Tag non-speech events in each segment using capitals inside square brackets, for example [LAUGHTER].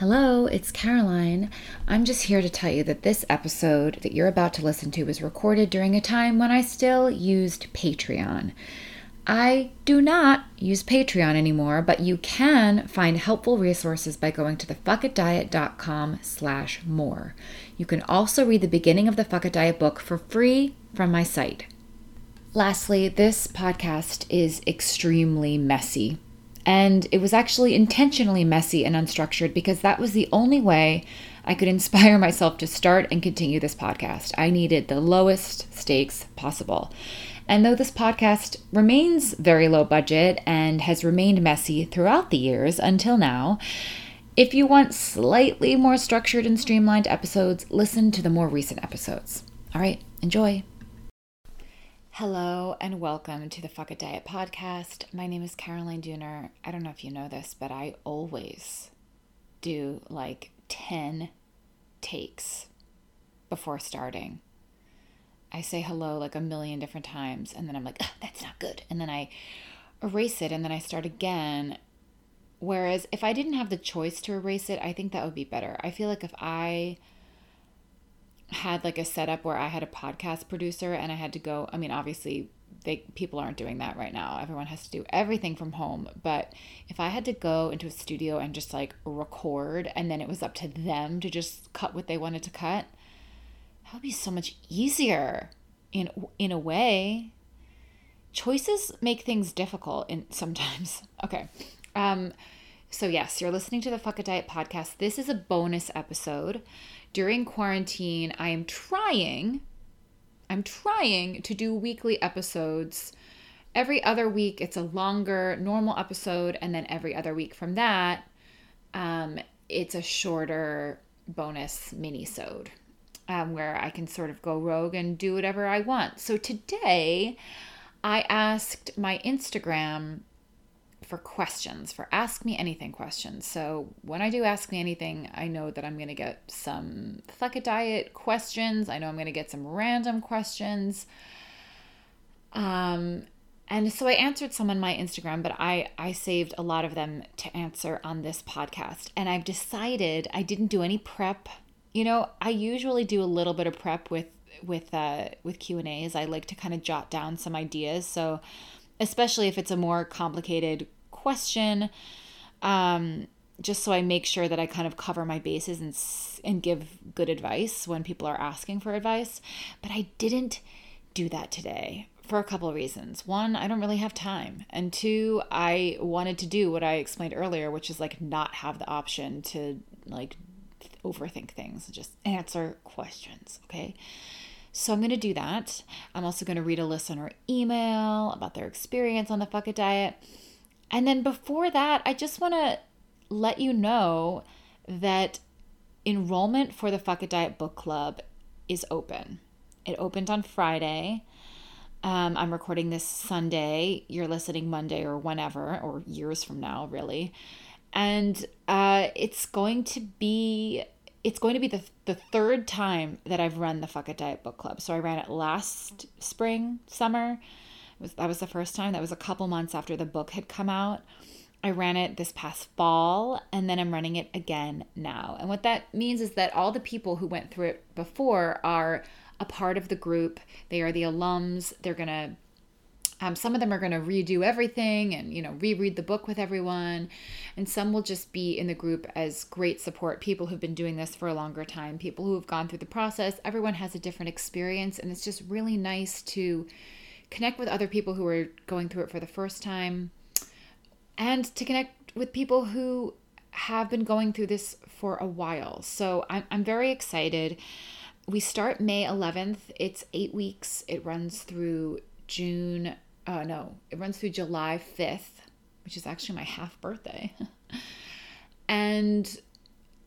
Hello, it's Caroline. I'm just here to tell you that this episode that you're about to listen to was recorded during a time when I still used Patreon. I do not use Patreon anymore, but you can find helpful resources by going to thefuckitdiet.com slash more. You can also read the beginning of the Fuck It Diet book for free from my site. Lastly, this podcast is extremely messy. And it was actually intentionally messy and unstructured because that was the only way I could [LAUGHS] inspire myself to start and continue this podcast. I needed the lowest stakes possible. And though this podcast remains very low budget and has remained messy throughout the years until now, if you want slightly more structured and streamlined episodes, listen to the more recent episodes. All right, enjoy. Hello and welcome to the Fuck It Diet podcast. My name is Caroline Dooner. I don't know if you know this, but I always do like 10 takes before starting. I say hello like a million different times and then I'm like, that's not good. And then I erase it and then I start again. Whereas if I didn't have the choice to erase it, I think that would be better. I feel like if I had like a setup where I had a podcast producer and I had to go. I mean, obviously, they people aren't doing that right now. Everyone has to do everything from home. But if I had to go into a studio and just like record, and then it was up to them to just cut what they wanted to cut, that would be so much easier. In in a way, choices make things difficult. In sometimes, [LAUGHS] okay. Um, so yes, you're listening to the Fuck It Diet podcast. This is a bonus episode during quarantine, I am trying, I'm trying to do weekly episodes. Every other week, it's a longer normal episode, and then every other week from that, um, it's a shorter bonus mini-sode um, where I can sort of go rogue and do whatever I want. So today, I asked my Instagram for questions, for Ask Me Anything questions. So when I do Ask Me Anything, I know that I'm going to get some Fuck It Diet questions. I know I'm going to get some random questions. Um, and so I answered some on my Instagram, but I, I saved a lot of them to answer on this podcast. And I've decided I didn't do any prep. You know, I usually do a little bit of prep with with uh with Q&As. I like to kind of jot down some ideas. So especially if it's a more complicated question um, just so I make sure that I kind of cover my bases and and give good advice when people are asking for advice. But I didn't do that today for a couple of reasons. One, I don't really have time, and two, I wanted to do what I explained earlier, which is like not have the option to like overthink things, just answer questions, okay? So I'm going to do that. I'm also going to read a listener email about their experience on the Fuck It Diet. And then before that, I just want to let you know that enrollment for the Fuck It Diet Book Club is open. It opened on Friday. Um, I'm recording this Sunday. You're listening Monday or whenever, or years from now, really. And uh, it's going to be it's going to be the, the third time that I've run the Fuck It Diet Book Club. So I ran it last spring, summer, was that was the first time. That was a couple months after the book had come out. I ran it this past fall and then I'm running it again now. And what that means is that all the people who went through it before are a part of the group. They are the alums. They're going to um, some of them are going to redo everything and you know reread the book with everyone and some will just be in the group as great support people who've been doing this for a longer time people who have gone through the process everyone has a different experience and it's just really nice to connect with other people who are going through it for the first time, and to connect with people who have been going through this for a while. So I'm, I'm very excited. We start May 11th. It's eight weeks. It runs through June. Uh, no, it runs through July 5th, which is actually my half birthday. [LAUGHS] and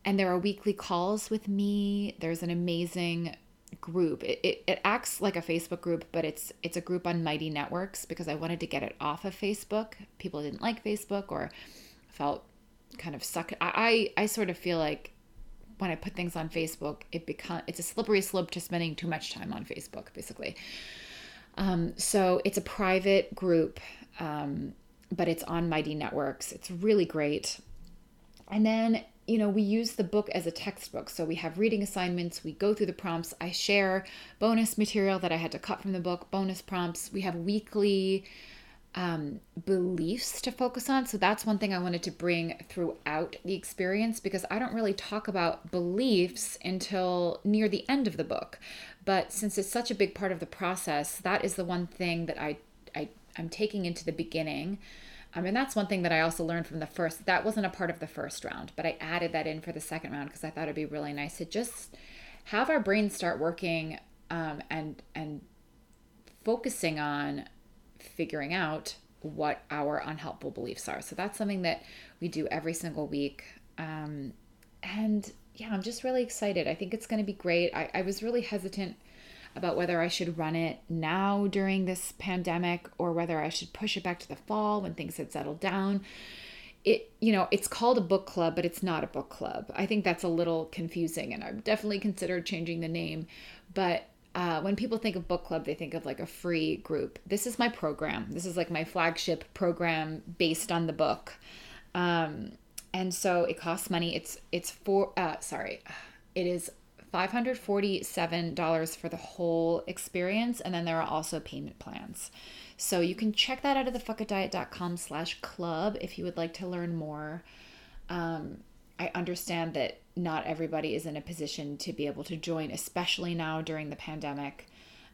and there are weekly calls with me. There's an amazing group. It, it, it, acts like a Facebook group, but it's it's a group on Mighty Networks because I wanted to get it off of Facebook. People didn't like Facebook or felt kind of suck. I, I, I sort of feel like when I put things on Facebook, it become it's a slippery slope to spending too much time on Facebook, basically. Um, so it's a private group, um, but it's on Mighty Networks. It's really great. And then you know, we use the book as a textbook. So we have reading assignments, we go through the prompts. I share bonus material that I had to cut from the book, bonus prompts. We have weekly um, beliefs to focus on. So that's one thing I wanted to bring throughout the experience because I don't really talk about beliefs until near the end of the book. But since it's such a big part of the process, that is the one thing that I, I I'm taking into the beginning I mean, that's one thing that I also learned from the first. That wasn't a part of the first round, but I added that in for the second round because I thought it'd be really nice to just have our brains start working um, and and focusing on figuring out what our unhelpful beliefs are. So that's something that we do every single week. Um, and yeah, I'm just really excited. I think it's going to be great. I, I was really hesitant about whether I should run it now during this pandemic or whether I should push it back to the fall when things had settled down. It, you know, it's called a book club, but it's not a book club. I think that's a little confusing, and I've definitely considered changing the name. But uh, when people think of book club, they think of like a free group. This is my program. This is like my flagship program based on the book. Um, and so it costs money. It's it's for uh, sorry, it is $547 for the whole experience. And then there are also payment plans. So you can check that out at thefuckitdiet.com slash club if you would like to learn more. Um, I understand that not everybody is in a position to be able to join, especially now during the pandemic.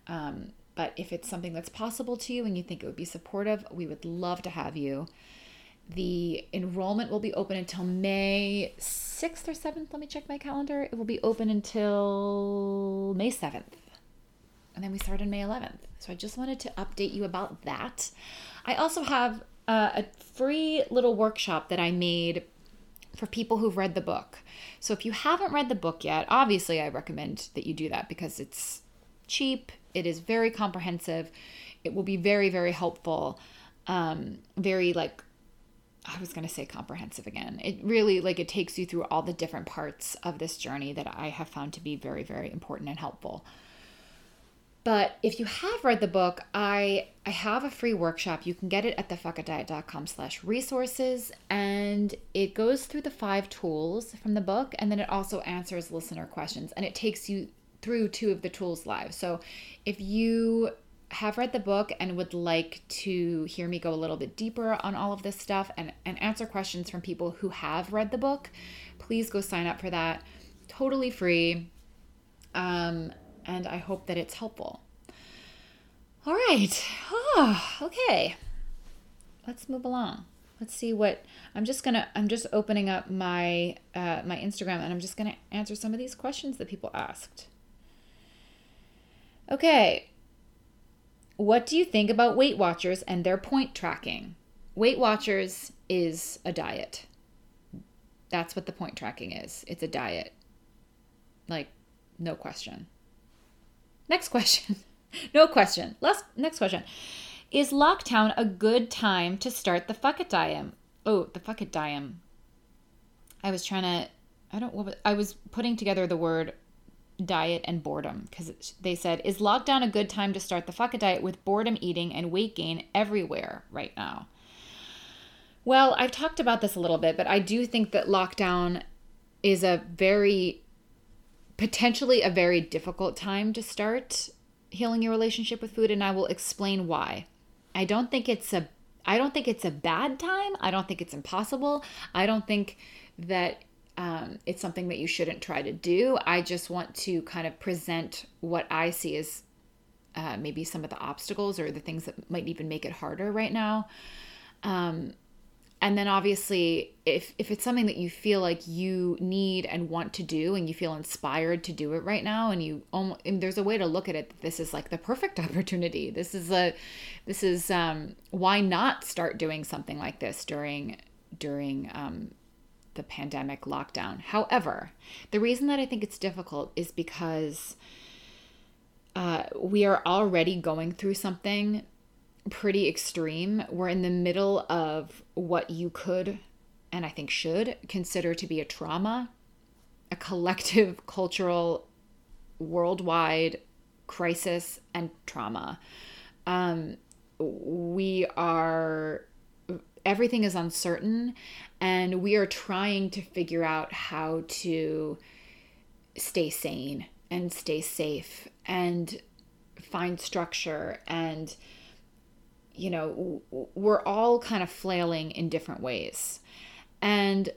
Um, but if it's something that's possible to you and you think it would be supportive, we would love to have you. The enrollment will be open until May 6th or 7th. Let me check my calendar. It will be open until May 7th. And then we start on May 11th. So I just wanted to update you about that. I also have uh, a free little workshop that I made for people who've read the book. So if you haven't read the book yet, obviously I recommend that you do that because it's cheap, it is very comprehensive, it will be very, very helpful, um, very like I was going to say comprehensive again. It really like it takes you through all the different parts of this journey that I have found to be very very important and helpful. But if you have read the book, I I have a free workshop. You can get it at thefuckitdiet.com slash resources. And it goes through the five tools from the book. And then it also answers listener questions. And it takes you through two of the tools live. So if you have read the book and would like to hear me go a little bit deeper on all of this stuff and, and answer questions from people who have read the book, please go sign up for that. Totally free. Um, and I hope that it's helpful. All right. Oh, okay. Let's move along. Let's see what I'm just gonna. I'm just opening up my uh, my Instagram and I'm just gonna answer some of these questions that people asked. Okay, what do you think about Weight Watchers and their point tracking? Weight Watchers is a diet. That's what the point tracking is. It's a diet. Like, no question. Next question. [LAUGHS] no question. Last, next question. Is lockdown a good time to start the fuck it diet? Oh, the fuck it diet. I was trying to, I don't, I was putting together the word diet and boredom. Because they said is lockdown a good time to start the fuck it diet with boredom eating and weight gain everywhere right now? Well i've talked about this a little bit but i do think that lockdown is a very potentially a very difficult time to start healing your relationship with food and i will explain why. I don't think it's a i don't think it's a bad time. I don't think it's impossible. I don't think that um, it's something that you shouldn't try to do. I just want to kind of present what I see as uh, maybe some of the obstacles or the things that might even make it harder right now. Um, and then obviously, if if it's something that you feel like you need and want to do, and you feel inspired to do it right now, and you almost and there's a way to look at it. This is like the perfect [LAUGHS] opportunity. This is a, this is um, why not start doing something like this during during um, the pandemic lockdown. However, the reason that I think it's difficult is because uh, we are already going through something pretty extreme. We're in the middle of what you could, and I think should, consider to be a trauma, a collective [LAUGHS] cultural, worldwide crisis and trauma. Um, we are everything is uncertain and we are trying to figure out how to stay sane and stay safe and find structure and you know we're all kind of flailing in different ways. And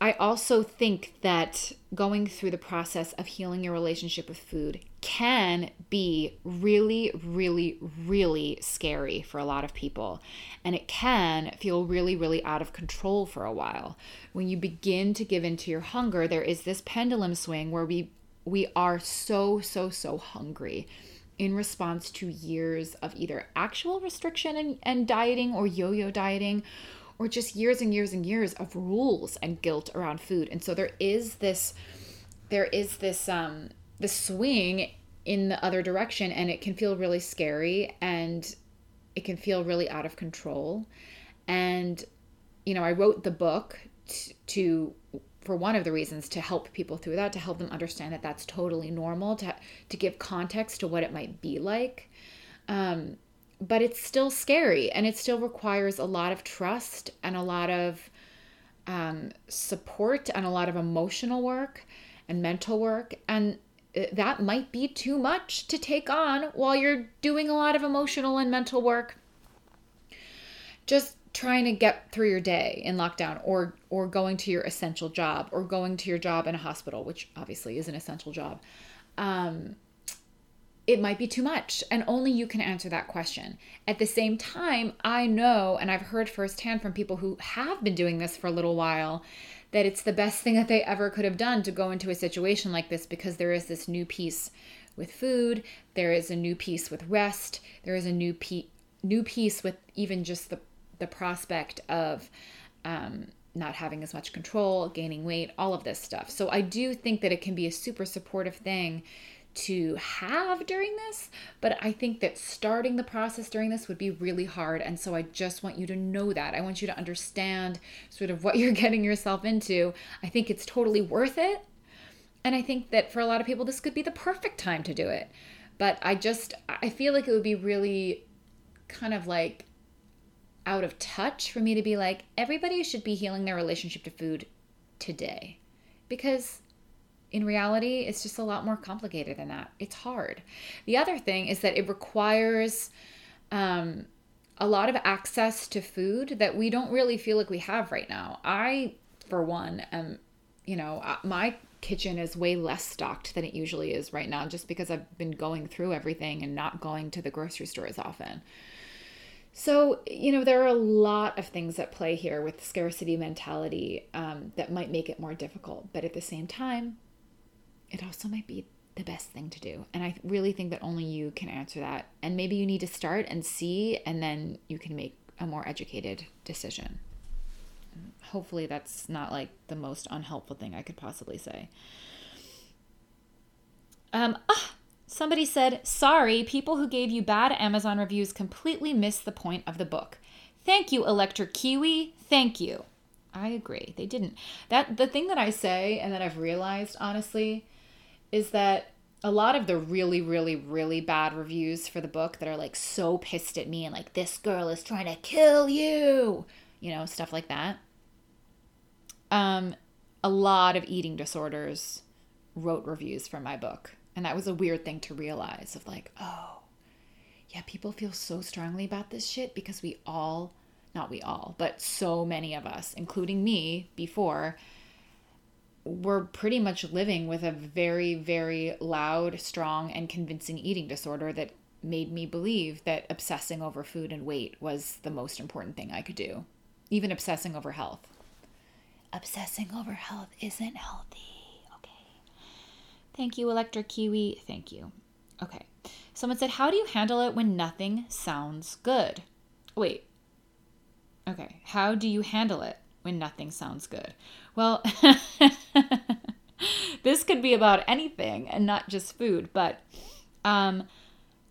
I also think that going through the process of healing your relationship with food can be really, really, really scary for a lot of people. And it can feel really, really out of control for a while. When you begin to give into your hunger, there is this pendulum swing where we we are so, so, so hungry in response to years of either actual restriction and, and dieting or yo-yo dieting or just years and years and years of rules and guilt around food. And so there is this there is this um the swing in the other direction and it can feel really scary and it can feel really out of control. And you know, I wrote the book t- to for one of the reasons to help people through that to help them understand that that's totally normal to to give context to what it might be like um, but it's still scary and it still requires a lot of trust and a lot of um, support and a lot of emotional work and mental work and that might be too much to take on while you're doing a lot of emotional and mental work. Just trying to get through your day in lockdown or or going to your essential job or going to your job in a hospital which obviously is an essential job. Um, it might be too much and only you can answer that question. At the same time i know and i've heard firsthand from people who have been doing this for a little while that it's the best thing that they ever could have done to go into a situation like this because there is this new peace with food there is a new peace with rest there is a new pe- new peace with even just the the prospect of um, not having as much control gaining weight all of this stuff. So i do think that it can be a super supportive thing to have during this, but I think that starting the process during this would be really hard. And so I just want you to know that. I want you to understand sort of what [LAUGHS] you're getting yourself into. I think it's totally worth it. And I think that for a lot of people, this could be the perfect time to do it. But I just, I feel like it would be really kind of like out of touch for me to be like, everybody should be healing their relationship to food today. Because in reality, it's just a lot more complicated than that. It's hard. The other thing is that it requires um, a lot of access to food that we don't really feel like we have right now. I, for one, am, you know, uh, my kitchen is way less stocked than it usually is right now just because I've been going through everything and not going to the grocery store as often. So, you know, there are a lot of things at play here with scarcity mentality um, that might make it more difficult. But at the same time, it also might be the best thing to do. And I really think that only you can answer that. And maybe you need to start and see, and then you can make a more educated decision. Hopefully, that's not like the most unhelpful thing I could possibly say. Um, ah, somebody said, Sorry, people who gave you bad Amazon reviews completely missed the point of the book. Thank you, Electric Kiwi. Thank you. I agree. They didn't. That the thing that I say and that I've realized honestly is that a lot of the really, really, really bad reviews for the book that are like so pissed at me and like, this girl is trying to kill you, you know, stuff like that. Um, a lot of eating disorders wrote reviews for my book. And that was a weird thing to realize of like, oh, yeah, people feel so strongly about this shit because we all, not we all, but so many of us, including me before, were pretty much living with a very, very loud, strong, and convincing eating disorder that made me believe that obsessing over food and weight was the most important thing I could do, even obsessing over health. Obsessing over health isn't healthy. Okay. Thank you, Electric Kiwi. Thank you. Okay. Someone said, How do you handle it when nothing sounds good? Wait. Okay. How do you handle it when nothing sounds good? Well, [LAUGHS] this could be about anything and not just food, but um,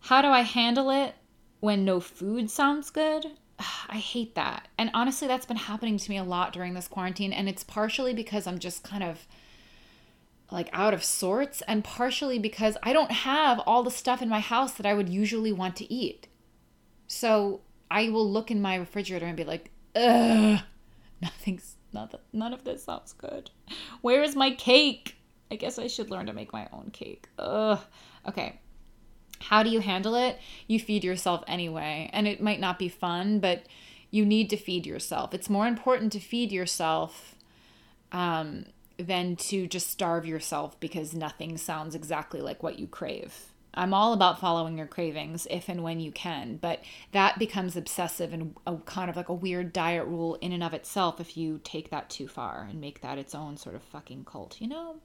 how do I handle it when no food sounds good? [SIGHS] I hate that. And honestly, that's been happening to me a lot during this quarantine. And it's partially because I'm just kind of like out of sorts, and partially because I don't have all the stuff in my house that I would usually want to eat. So I will look in my refrigerator and be like, ugh, nothing's not none of this sounds good. Where is my cake? I guess I should learn to make my own cake. Ugh. Okay. How do you handle it? You feed yourself anyway, and it might not be fun, but you need to feed yourself. It's more important to feed yourself um, than to just starve yourself because nothing sounds exactly like what you crave. I'm all about following your cravings if and when you can, but that becomes obsessive and a kind of like a weird diet rule in and of itself if you take that too far and make that its own sort of fucking cult. You know,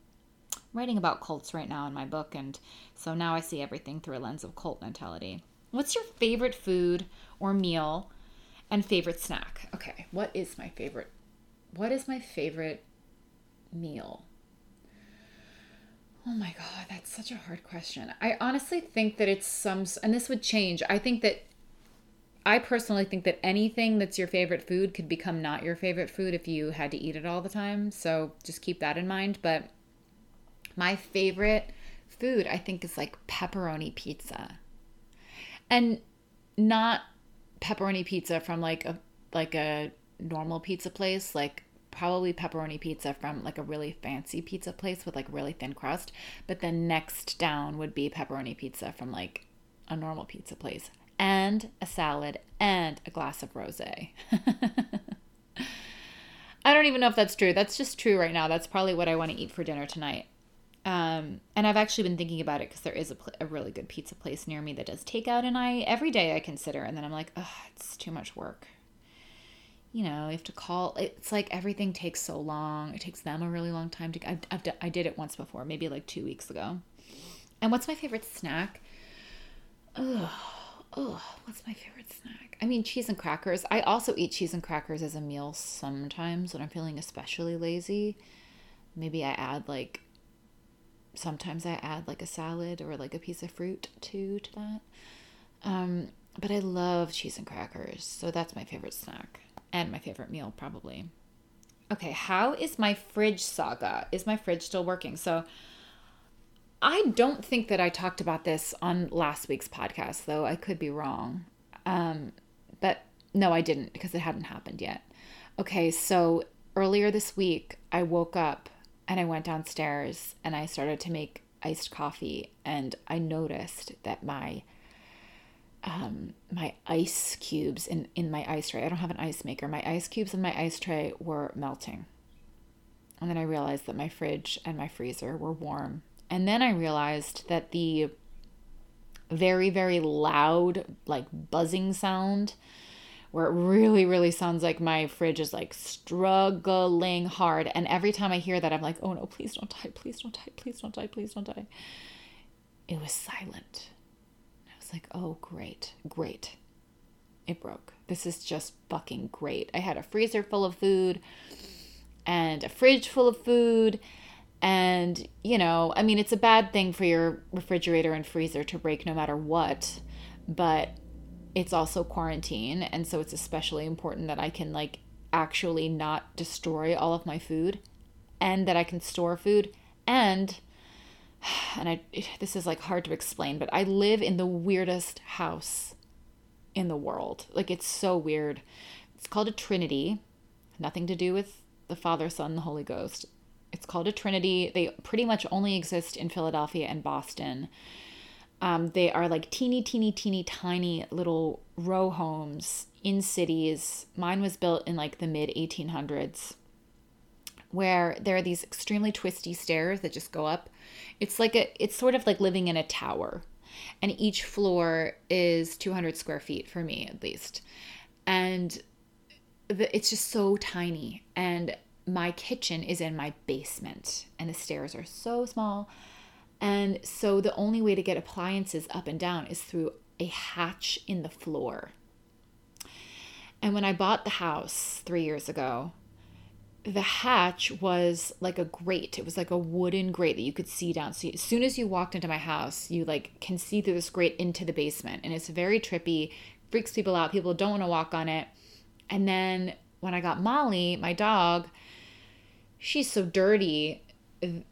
I'm writing about cults right now in my book, and so now I see everything through a lens of cult mentality. What's your favorite food or meal and favorite snack? Okay, what is my favorite? What is my favorite meal? Oh my God, that's such a hard question. I honestly think that it's some, and this would change. I think that, I personally think that anything that's your favorite food could become not your favorite food if you had to eat it all the time. So just keep that in mind. But my favorite food, I think, is like pepperoni pizza. And not pepperoni pizza from like a like a normal pizza place, like probably pepperoni pizza from like a really fancy pizza place with like really thin crust. But then next down would be pepperoni pizza from like a normal pizza place and a salad and a glass of rose. [LAUGHS] I don't even know if that's true. That's just true right now. That's probably what I want to eat for dinner tonight. Um, and I've actually been thinking about it because there is a, pl- a really good pizza place near me that does takeout, and I every day I consider, and then I'm like, oh, it's too much work you know, you have to call. It's like everything takes so long. It takes them a really long time to. I've, I've, I did it once before, maybe like two weeks ago. And what's my favorite snack? Oh, oh, what's my favorite snack? I mean, cheese and crackers. I also eat cheese and crackers as a meal sometimes when I'm feeling especially lazy. Maybe I add like. Sometimes I add like a salad or like a piece of fruit too to that. Um, but I love cheese and crackers, so that's my favorite snack and my favorite meal probably. Okay, how is my fridge saga? Is my fridge still working? So I don't think that I talked about this on last week's podcast, though I could be wrong. Um, but no, I didn't because it hadn't happened yet. Okay, so earlier this week, I woke up and I went downstairs and I started to make iced coffee, and I noticed that my um, my ice cubes in, in my ice tray. I don't have an ice maker. My ice cubes in my ice tray were melting. And then I realized that my fridge and my freezer were warm. And then I realized that the very, very loud, like buzzing sound, where it really, really sounds like my fridge is like struggling hard. And every time I hear that, I'm like, oh no, please don't die, please don't die, please don't die, please don't die. It was silent was like, oh, great, great. It broke. This is just fucking great. I had a freezer full of food and a fridge full of food. And, you know, I mean, it's a bad thing for your refrigerator and freezer to break no matter what, but it's also quarantine. And so it's especially important that I can, like, actually not destroy all of my food and that I can store food and [SIGHS] and I [SIGHS] this is like hard to explain, but I live in the weirdest house in the world. Like it's so weird. It's called a Trinity. Nothing to do with the Father, Son, the Holy Ghost. It's called a Trinity. They pretty much only exist in Philadelphia and Boston. Um, they are like teeny, teeny, teeny, tiny little row homes in cities. Mine was built in like the mid 1800s, where there are these extremely twisty stairs that just go up it's like a it's sort of like living in a tower. And each floor is 200 square feet for me at least. And the, it's just so tiny and my kitchen is in my basement and the stairs are so small. And so the only way to get appliances up and down is through a hatch in the floor. And when I bought the house 3 years ago, the hatch was like a grate. It was like a wooden grate that you could see down. So as soon as you walked into my house, you like can see through this grate into the basement, and it's very trippy, freaks people out. People don't want to walk on it. And then when I got Molly, my dog, she's so dirty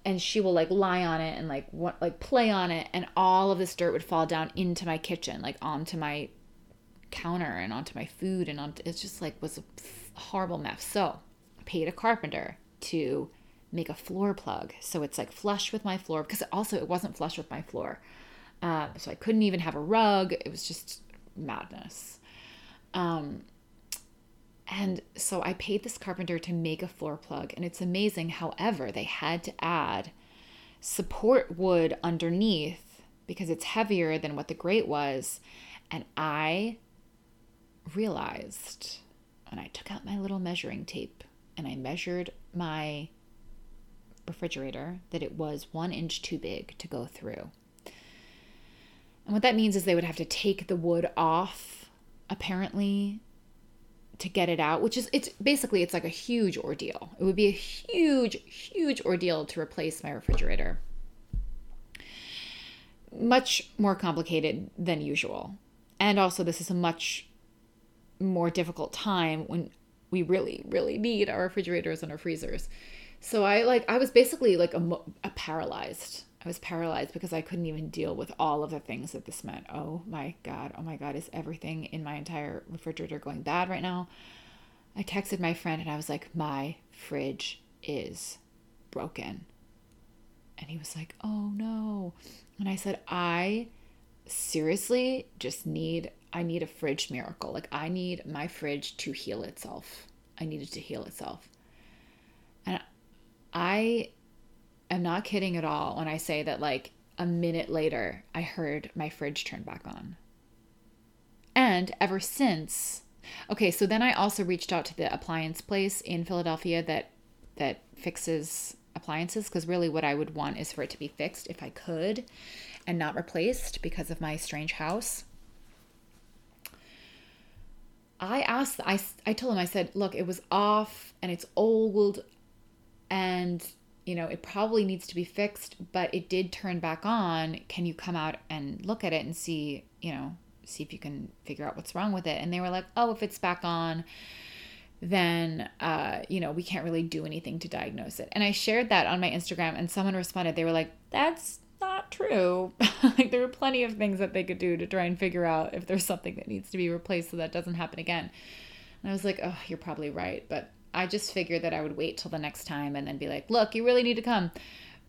and she will like lie on it and like what like play on it and all of this dirt would fall down into my kitchen like onto my counter and onto my food and on it's just like was a horrible mess. So paid a carpenter to make a floor plug so it's like flush with my floor because also it wasn't flush with my floor. Um, so I couldn't even have a rug. It was just madness. Um, and so I paid this carpenter to make a floor plug, and it's amazing. However, they had to add support wood underneath because it's heavier than what the grate was. And I realized when I took out my little measuring tape and I measured my refrigerator that it was one inch too big to go through. And what that means is they would have to take the wood off, apparently, to get it out, which is it's basically it's like a huge ordeal. It would be a huge, huge ordeal to replace my refrigerator. Much more complicated than usual. And also this is a much more difficult time when we really, really need our refrigerators and our freezers. So I like I was basically like a, a uh, paralyzed. I was paralyzed because I couldn't even deal with all of the things that this meant. Oh my god, oh my god, is everything in my entire refrigerator going bad right now? I texted my friend and I was like, "My fridge is broken." And he was like, "Oh no." And I said, "I seriously just need I need a fridge miracle. Like I need my fridge to heal itself. I need it to heal itself." And I am not kidding at all when I say that, like, a minute later, I heard my fridge turn back on. And ever since, okay, so then I also reached out to the appliance place in Philadelphia that that fixes appliances because really what I would want is for it to be fixed if I could and not replaced because of my strange house. I asked I I told him I said, "Look, it was off and it's old and you know it probably needs to be fixed but it did turn back on. Can you come out and look at it and see you know see if you can figure out what's wrong with it? And they were like oh if it's back on then uh, you know we can't really do anything to diagnose it. And i shared that on my instagram and someone responded. They were like that's true [LAUGHS] like there were plenty of things that they could do to try and figure out if there's something that needs to be replaced so that doesn't happen again and i was like oh you're probably right but I just figured that I would wait till the next time and then be like, look, you really need to come.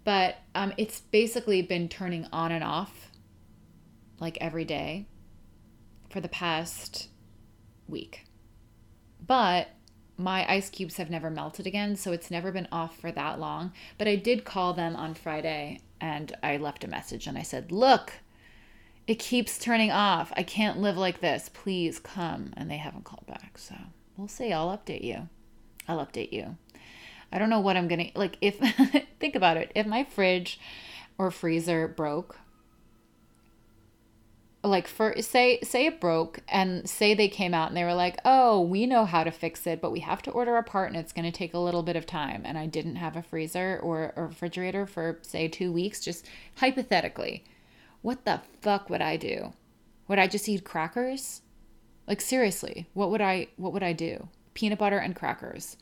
But um, it's basically been turning on and off like every day for the past week. But my ice cubes have never melted again, so it's never been off for that long. But I did call them on Friday and I left a message and I said, Look, it keeps turning off. I can't live like this. Please come. And they haven't called back. So we'll see. I'll update you. I'll update you. I don't know what I'm going to like if [LAUGHS] think about it. If my fridge or freezer broke like for say say it broke and say they came out and they were like oh we know how to fix it but we have to order a part and it's going to take a little bit of time and i didn't have a freezer or a refrigerator for say two weeks just hypothetically what the fuck would i do would i just eat crackers like seriously what would i what would i do peanut butter and crackers.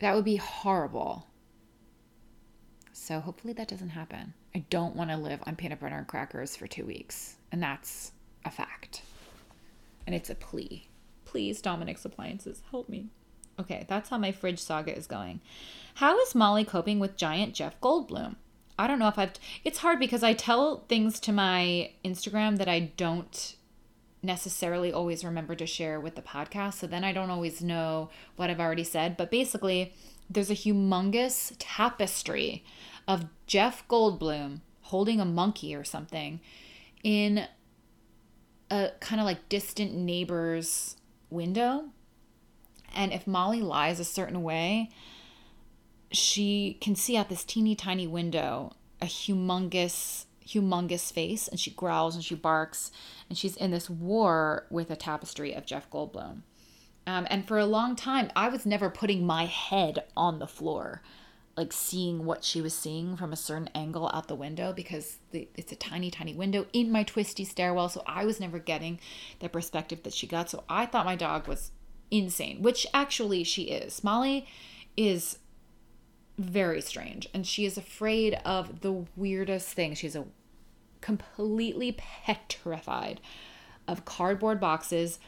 That would be horrible. So hopefully that doesn't happen. I don't want to live on peanut butter and crackers for two weeks. And that's a fact. And it's a plea. Please, Dominic's Appliances, help me. Okay, that's how my fridge saga is going. How is Molly coping with giant Jeff Goldblum? I don't know if I've. It's hard because I tell things to my Instagram that I don't necessarily always remember to share with the podcast. So then I don't always know what I've already said. But basically, there's a humongous tapestry of Jeff Goldblum holding a monkey or something in a kind of like distant neighbor's window. And if Molly lies a certain way, she can see out this teeny tiny window a humongous humongous face and she growls and she barks and she's in this war with a tapestry of Jeff Goldblum. Um, and for a long time, I was never putting my head on the floor, like seeing what she was seeing from a certain angle out the window because the, it's a tiny, tiny window in my twisty stairwell. So I was never getting the perspective that she got. So I thought my dog was insane, which actually she is. Molly is very strange and she is afraid of the weirdest thing. She's a completely petrified of cardboard boxes,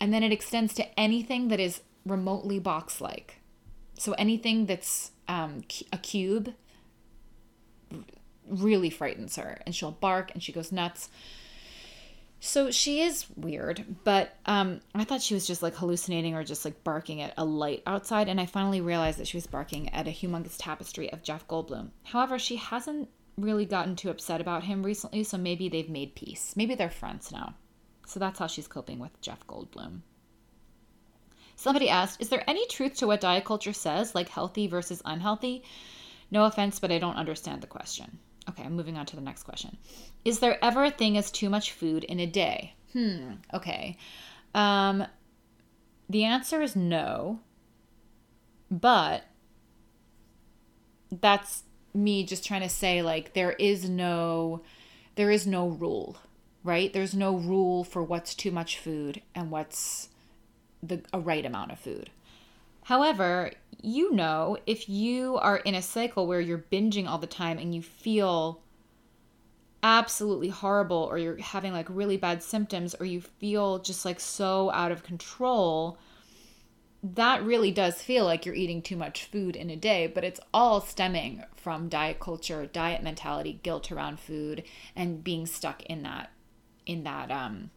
and then it extends to anything that is remotely box like. So anything that's um, a cube really frightens her, and she'll bark and she goes nuts. So she is weird, but um, I thought she was just like hallucinating or just like barking at a light outside, and I finally realized that she was barking at a humongous tapestry of Jeff Goldblum. However, she hasn't really gotten too upset about him recently, so maybe they've made peace. Maybe they're friends now. So that's how she's coping with Jeff Goldblum. Somebody asked, Is there any truth to what diet culture says, like healthy versus unhealthy? No offense, but I don't understand the question. Okay, I'm moving on to the next question. Is there ever a thing as too much food in a day? Hmm, okay. Um, the answer is no, but that's me just trying to say like there is no there is no rule right there's no rule for what's too much food and what's the a right amount of food however you know if you are in a cycle where you're binging all the time and you feel absolutely horrible or you're having like really bad symptoms or you feel just like so out of control that really does feel like you're eating too much food in a day, but it's all stemming from diet culture, diet mentality, guilt around food, and being stuck in that in that um,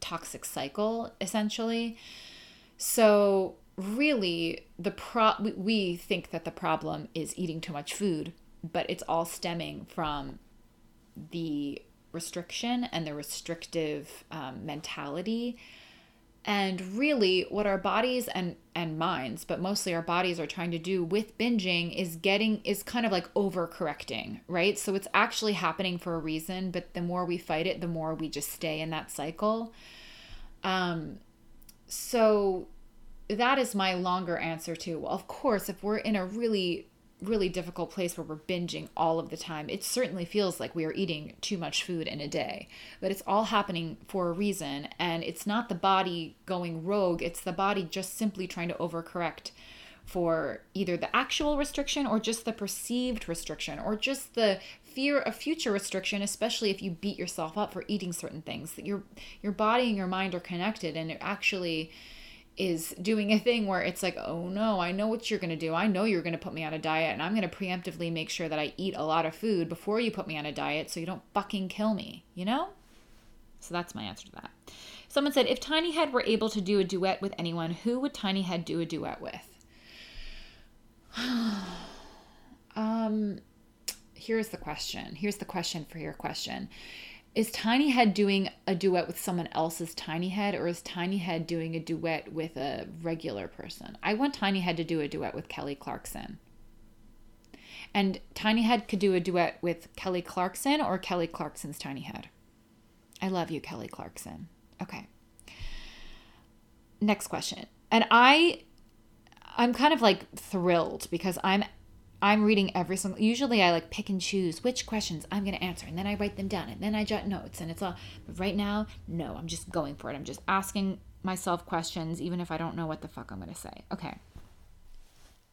toxic cycle essentially. So really, the pro we think that the problem is eating too much food, but it's all stemming from the restriction and the restrictive um, mentality. And really what our bodies and and minds but mostly our bodies are trying to do with binging is getting is kind of like overcorrecting right? So it's actually happening for a reason but the more we fight it the more we just stay in that cycle. Um so that is my longer answer to well of course if we're in a really really difficult place where we're binging all of the time. It certainly feels like we are eating too much food in a day, but it's all happening for a reason. And it's not the body going rogue, it's the body just simply trying to overcorrect for either the actual restriction or just the perceived restriction or just the fear of future restriction especially if you beat yourself up for eating certain things that your your body and your mind are connected and it actually is doing a thing where it's like, oh no, I know what you're to do. I know you're to put me on a diet, and I'm to preemptively make sure that I eat a lot of food before you put me on a diet so you don't fucking kill me, you know? So that's my answer to that. Someone said, if Tiny Head were able to do a duet with anyone, who would Tiny Head do a duet with? [SIGHS] um, here's the question. Here's the question for your question is Tiny Head doing a duet with someone else's Tiny Head, or is Tiny Head doing a duet with a regular person? I want Tiny Head to do a duet with Kelly Clarkson. And Tiny Head could do a duet with Kelly Clarkson or Kelly Clarkson's Tiny Head. I love you, Kelly Clarkson. Okay. Next question. And I I'm kind of like thrilled because I'm I'm reading every single. Usually, I like pick and choose which questions I'm going to answer, and then I write them down, and then I jot notes, and it's all. But right now, no, I'm just going for it. I'm just asking myself questions, even if I don't know what the fuck I'm going to say. Okay.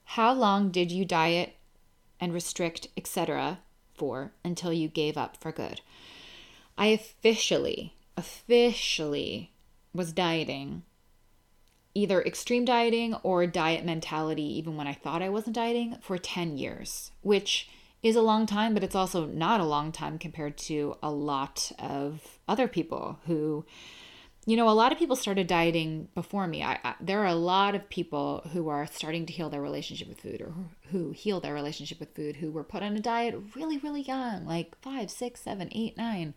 How long did you diet and restrict, etc., for until you gave up for good? I officially, officially was dieting either extreme dieting or diet mentality, even when I thought I wasn't dieting, for 10 years, which is a long time, but it's also not a long time compared to a lot of other people who, you know, a lot of people started dieting before me. I, I, there are a lot of people who are starting to heal their relationship with food or who heal their relationship with food who were put on a diet really, really young, like five, six, seven, eight, nine.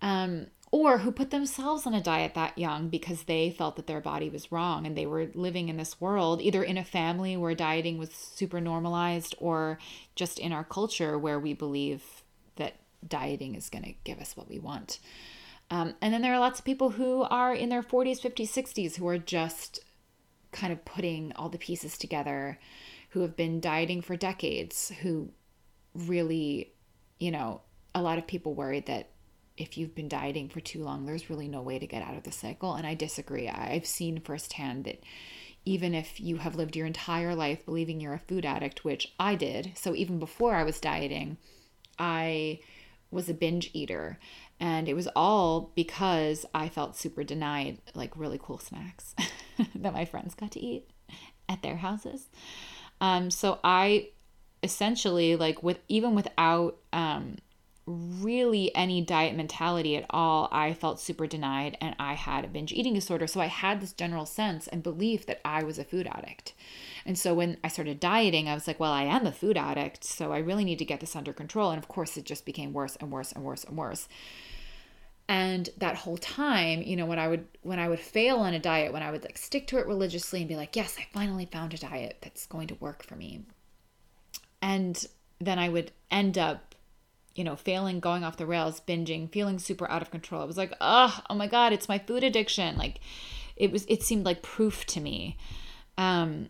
Um, or who put themselves on a diet that young because they felt that their body was wrong and they were living in this world, either in a family where dieting was super normalized or just in our culture where we believe that dieting is going to give us what we want. Um, and then there are lots of people who are in their 40s, 50s, 60s who are just kind of putting all the pieces together, who have been dieting for decades, who really, you know, a lot of people worried that if you've been dieting for too long, there's really no way to get out of the cycle. And I disagree. I've seen firsthand that even if you have lived your entire life believing you're a food addict, which I did, so even before I was dieting, I was a binge eater. And it was all because I felt super denied like really cool snacks [LAUGHS] that my friends got to eat at their houses. Um, so I essentially like with even without um, really any diet mentality at all, I felt super denied and I had a binge eating disorder. So I had this general sense and belief that I was a food addict. And so when I started dieting, I was like, well, I am a food addict. So I really need to get this under control. And of course, it just became worse and worse and worse and worse. And that whole time, you know, when I would when I would fail on a diet, when I would like stick to it religiously and be like, yes, I finally found a diet that's going to work for me. And then I would end up you know, failing, going off the rails, binging, feeling super out of control. It was like, oh, oh my God, it's my food addiction. Like it was, it seemed like proof to me. Um,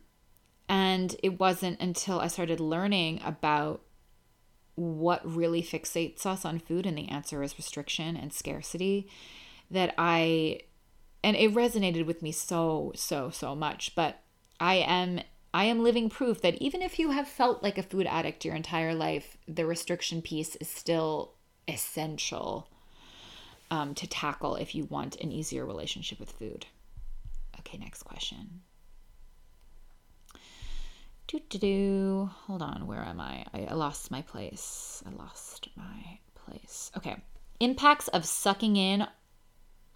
and it wasn't until I started learning about what really fixates us on food, and the answer is restriction and scarcity, that I, and it resonated with me so, so, so much. But I am I am living proof that even if you have felt like a food addict your entire life, the restriction piece is still essential um, to tackle if you want an easier relationship with food. Okay, next question. Do do do. Hold on, where am I? I lost my place. I lost my place. Okay. Impacts of sucking in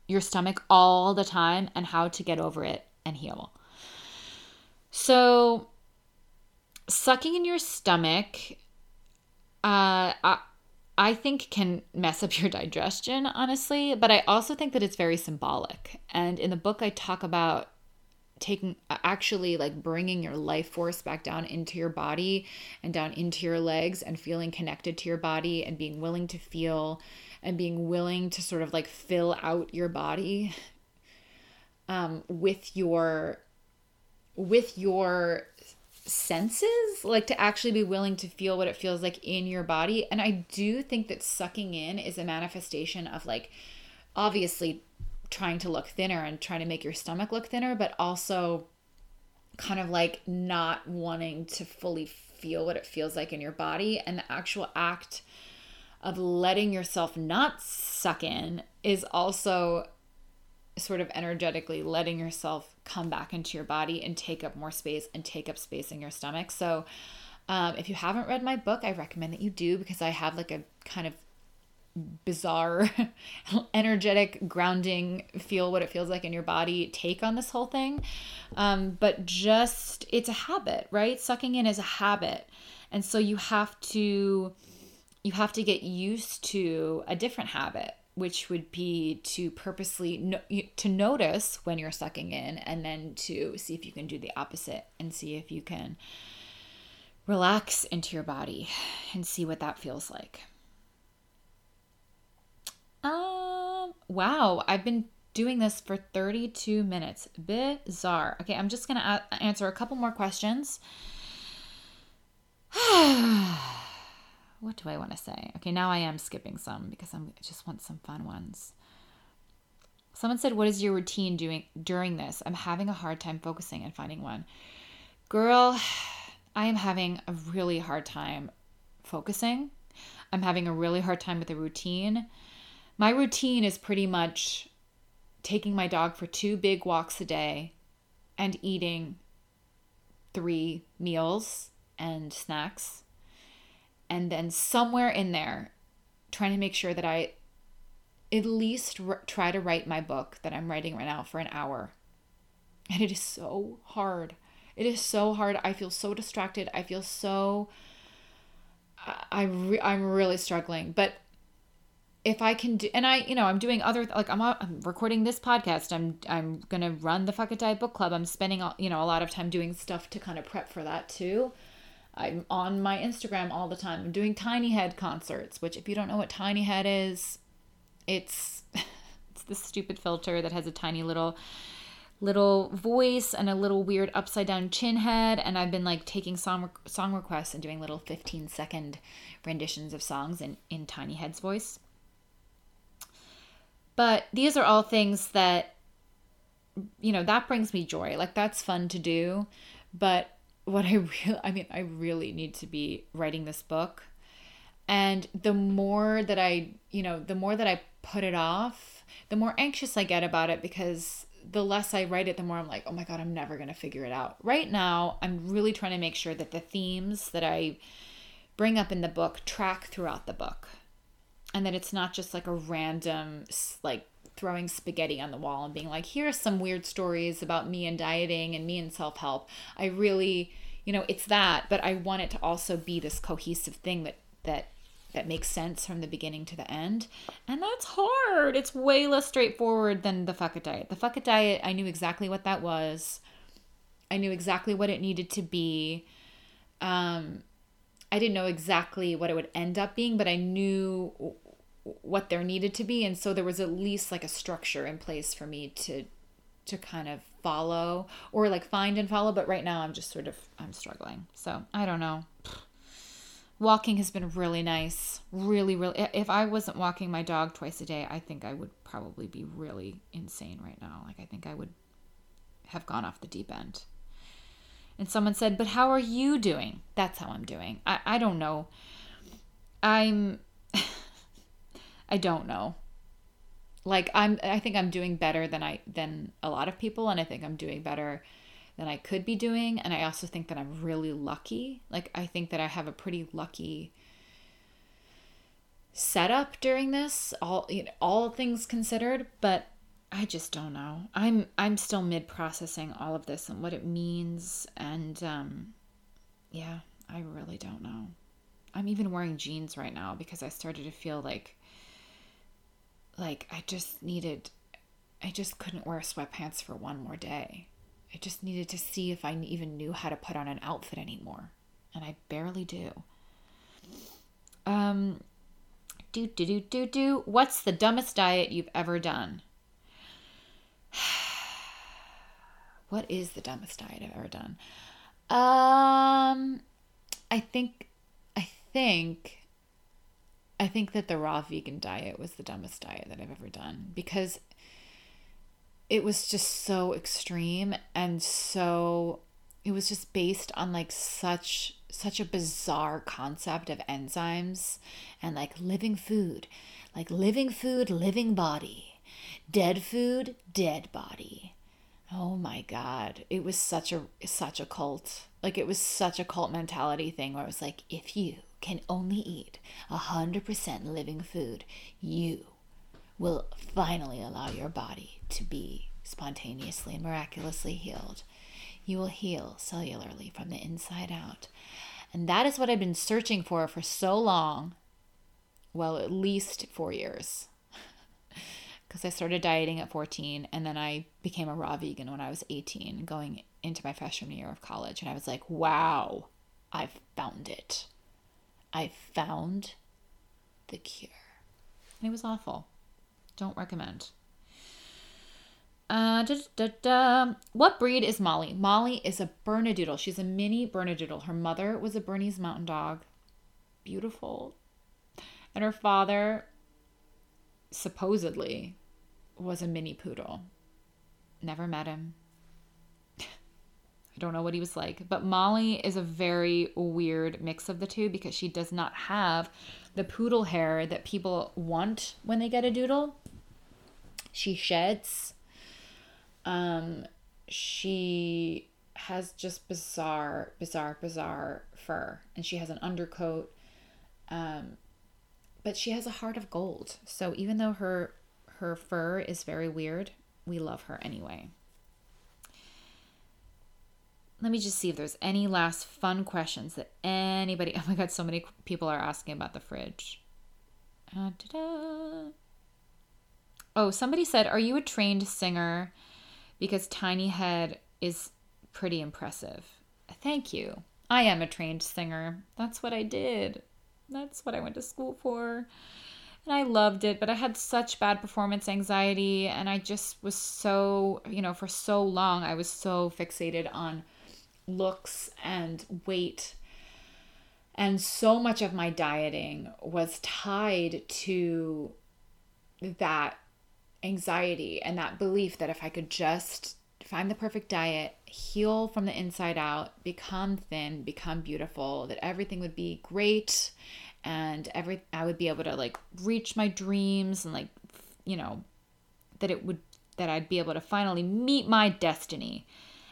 your stomach all the time and how to get over it and heal. So, sucking in your stomach, uh, I, I think can mess up [LAUGHS] your digestion, honestly, but I also think that it's very symbolic. And in the book, I talk about taking actually like bringing your life force back down into your body and down into your legs and feeling connected to your body and being willing to feel and being willing to sort of like fill out your body um, with your with your senses, like to actually be willing to feel what it feels like in your body. And I do think that sucking in is a manifestation of like obviously trying to look thinner and trying to make your stomach look thinner, but also kind of like not wanting to fully feel what it feels like in your body. And the actual act of letting yourself not suck in is also sort of energetically letting yourself come back into your body and take up more space and take up space in your stomach. So, um, if you haven't read my book, I recommend that you do because I have like a kind of bizarre, [LAUGHS] energetic, grounding, feel what it feels like in your body take on this whole thing. Um, but just, it's a habit, right? Sucking in is a habit. And so you have to. You have to get used to a different habit which would be to purposely no, to notice when you're sucking in and then to see if you can do the opposite and see if you can relax into your body and see what that feels like. Um wow. I've been doing this for 32 minutes. Bizarre. Okay i'm just gonna a- answer a couple more questions [SIGHS] [SIGHS] what do I want to say? Okay, now I am skipping some because I'm, I just want some fun ones. Someone said, What is your routine doing during this? I'm having a hard time focusing and finding one. Girl, [SIGHS] I am having a really hard time focusing. I'm having a really hard time with the routine. My routine is pretty much taking my dog for two big walks a day and eating three meals and snacks and then somewhere in there trying to make sure that I at least r- try to write my book that I'm writing right now for an hour. And it is so hard. It is so hard. I feel so distracted. I feel so I re- I'm really struggling. But if I can do, and I, you know, I'm doing other like I'm, I'm recording this podcast. I'm I'm gonna run the Fuck It Diet Book Club. I'm spending you know a lot of time doing stuff to kind of prep for that too. I'm on my Instagram all the time. I'm doing Tiny Head concerts, which if you don't know what Tiny Head is, it's [LAUGHS] it's this stupid filter that has a tiny little little voice and a little weird upside down chin head and I've been like taking song song requests and doing little 15 second renditions of songs in in Tiny Head's voice. But these are all things that you know, that brings me joy. Like that's fun to do, but what I [LAUGHS] really, I mean, I really need to be writing this book. And the more that I, you know, the more that I put it off, the more anxious I get about it because the less I write it, the more I'm like, oh my God, I'm never going to figure it out. Right now, I'm really trying to make sure that the themes that I bring up in the book track throughout the book and that it's not just like a random, like, throwing spaghetti on the wall and being like, here are some weird stories about me and dieting and me and self help. I really, you know, it's that, but I want it to also be this cohesive thing that, that, that makes sense from the beginning to the end. And that's hard. It's way less straightforward than the fuck it diet. The fuck it diet, I knew exactly what that was. I knew exactly what it needed to be. Um, I didn't know exactly what it would end up being, but I knew what there needed to be. And so there was at least like a structure in place for me to to kind of follow or like find and follow. But right now i'm just sort of i'm struggling. So i don't know. Walking has been really nice. Really really if i wasn't walking my dog twice a day i think i would probably be really insane right now. Like i think i would have gone off the deep end. And someone said but how are you doing? That's how i'm doing. I, I don't know. I'm I don't know. Like I'm I think I'm doing better than I than a lot of people and I think I'm doing better than I could be doing and I also think that I'm really lucky. Like I think that I have a pretty lucky setup during this all you know, all things considered, but I just don't know. I'm I'm still mid processing all of this and what it means and um yeah, I really don't know. I'm even wearing jeans right now because I started to feel like like I just needed I just couldn't wear sweatpants for one more day. I just needed to see if I even knew how to put on an outfit anymore. And I barely do. Um do do do do do what's the dumbest diet you've ever done? [SIGHS] what is the dumbest diet I've ever done? Um I think I think I think that the raw vegan diet was the dumbest diet that I've ever done because it was just so extreme and so it was just based on like such such a bizarre concept of enzymes and like living food like living food living body dead food dead body. Oh my god. It was such a such a cult. Like it was such a cult mentality thing where it was like if you can only eat 100% living food, you will finally allow your body to be spontaneously and miraculously healed. You will heal cellularly from the inside out. And that is what I've been searching for for so long. Well, at least four years. [LAUGHS] Because I started dieting at 14 and then I became a raw vegan when I was 18, going into my freshman year of college. And I was like, wow, I've found it. I found the cure. It was awful. Don't recommend. Uh, da, da, da. What breed is Molly? Molly is a Bernedoodle. She's a mini Bernedoodle. Her mother was a Bernese Mountain Dog. Beautiful. And her father, supposedly, was a mini poodle. Never met him. I don't know what he was like. But Molly is a very weird mix of the two because she does not have the poodle hair that people want when they get a doodle. She sheds. Um, she has just bizarre, bizarre, bizarre fur, and she has an undercoat. Um, but she has a heart of gold. So even though her her fur is very weird, we love her anyway. Let me just see if there's any last fun questions that anybody. [LAUGHS] Oh my god, so many people are asking about the fridge. Uh, oh, somebody said, "Are you a trained singer?" Because Tiny Head is pretty impressive. Thank you. I am a trained singer. That's what I did. That's what I went to school for. And I loved it, but I had such bad performance anxiety and I just was so, you know, for so long I was so fixated on looks and weight. And so much of my dieting was tied to that anxiety and that belief that if I could just find the perfect diet, heal from the inside out, become thin, become beautiful, that everything would be great and every I would be able to like reach my dreams and like you know, that it would that I'd be able to finally meet my destiny.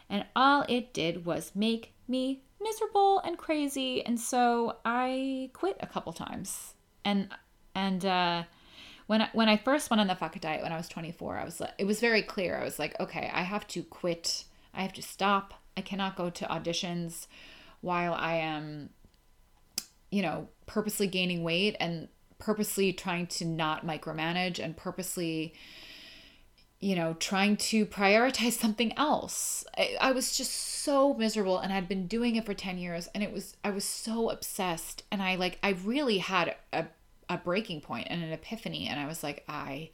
And all it did was make me miserable and crazy. And so I quit a couple times. And and uh when I, when I first went on the fuck diet when I was 24, I was like, it was very clear. I was like, okay, I have to quit. I have to stop. I cannot go to auditions while I am, you know, purposely gaining weight and purposely trying to not micromanage and purposely you know, trying to prioritize something else. I, I, was just so miserable and I'd been doing it for 10 years and it was, I was so obsessed. And I like, I really had a, a breaking point and an epiphany. And I was like, I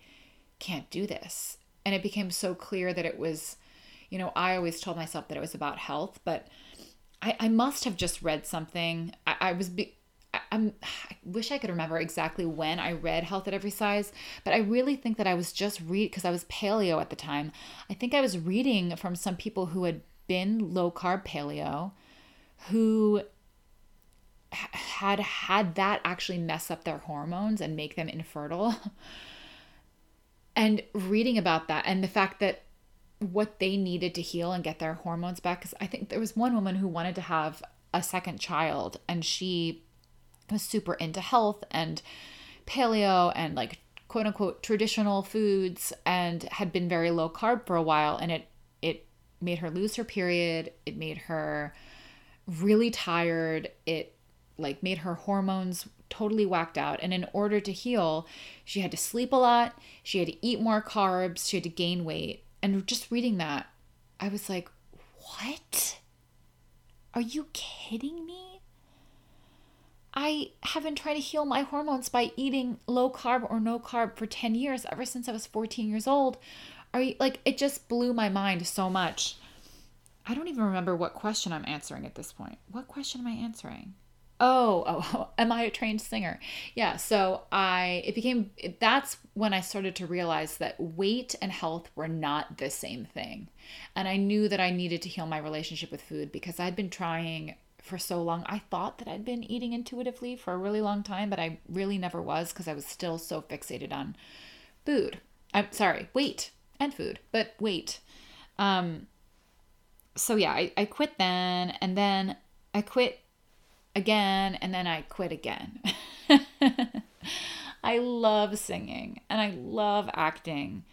can't do this. And it became so clear that it was, you know, I always told myself that it was about health, but I, I must have just read something. I, I was, be, I, am [SIGHS] I wish I could remember exactly when I read Health at Every Size, but I really think that I was just read because I was paleo at the time. I think I was reading from some people who had been low carb paleo who had had that actually mess up their hormones and make them infertile. [LAUGHS] and reading about that and the fact that what they needed to heal and get their hormones back cuz I think there was one woman who wanted to have a second child and she super into health and paleo and like quote unquote traditional foods and had been very low carb for a while and it it made her lose her period it made her really tired it like made her hormones totally whacked out and in order to heal she had to sleep a lot she had to eat more carbs she had to gain weight and just reading that i was like what? Are you kidding me I have been trying to heal my hormones by eating low carb or no carb for 10 years, ever since I was 14 years old. Are you like it just blew my mind so much. I don't even remember what question I'm answering at this point. What question am I answering? Oh, [LAUGHS] oh, oh am I a trained singer? Yeah, so I it became that's when I started to realize that weight and health were not the same thing. And I knew that I needed to heal my relationship with food because I'd been trying for so long. I thought that I'd been eating intuitively for a really long time, but I really never was because I was still so fixated on food. I'm sorry, weight and food, but weight. Um, so yeah, I, I quit then, and then I quit again, and then I quit again. [LAUGHS] I love singing and I love acting.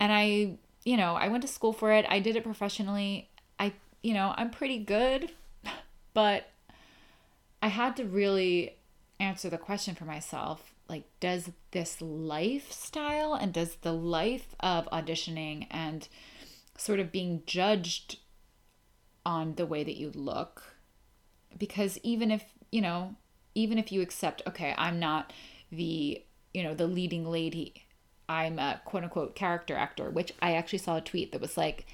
And I, you know, I went to school for it. I did it professionally. I, you know, I'm pretty good but I had to really answer the question for myself like, does this lifestyle and does the life of auditioning and sort of being judged on the way that you look, because even if, you know, even if you accept, okay, I'm not the, you know, the leading lady, I'm a quote unquote character actor, which I actually saw a tweet that was like,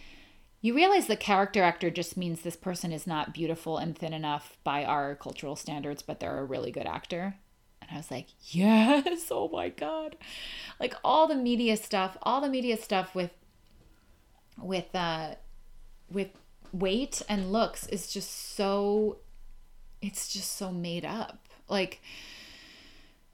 you realize the character actor just means this person is not beautiful and thin enough by our cultural standards, but they're a really good actor. And I was like, [LAUGHS] yes, oh my God. Like all the media stuff, all the media stuff with with uh with weight and looks is just so it's just so made up. Like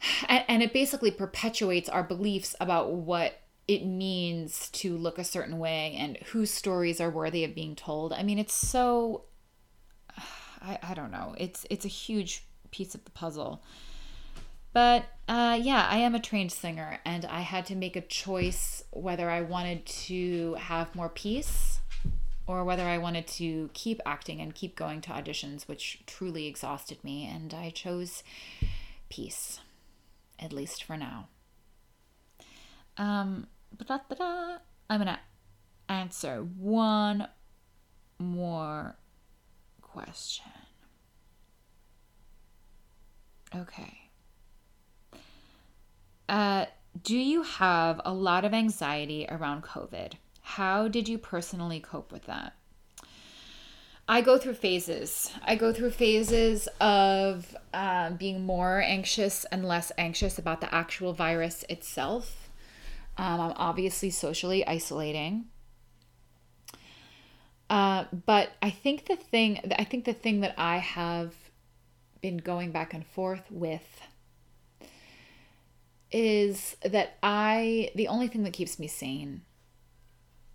[SIGHS] and, and it basically perpetuates our beliefs about what it means to look a certain way and whose stories are worthy of being told. I mean, it's so I, I don't know. It's it's a huge piece of the puzzle. But uh, yeah, I am a trained singer, and I had to make a choice whether I wanted to have more peace or whether I wanted to keep acting and keep going to auditions, which truly exhausted me. And I chose peace, at least for now. Um, I'm to answer one more question. Okay. Uh, do you have a lot of anxiety around COVID? How did you personally cope with that? I go through phases. I go through phases of uh, being more anxious and less anxious about the actual virus itself. Um, I'm obviously socially isolating. Uh, but I think the thing, I think the thing that I have been going back and forth with is that I, the only thing that keeps me sane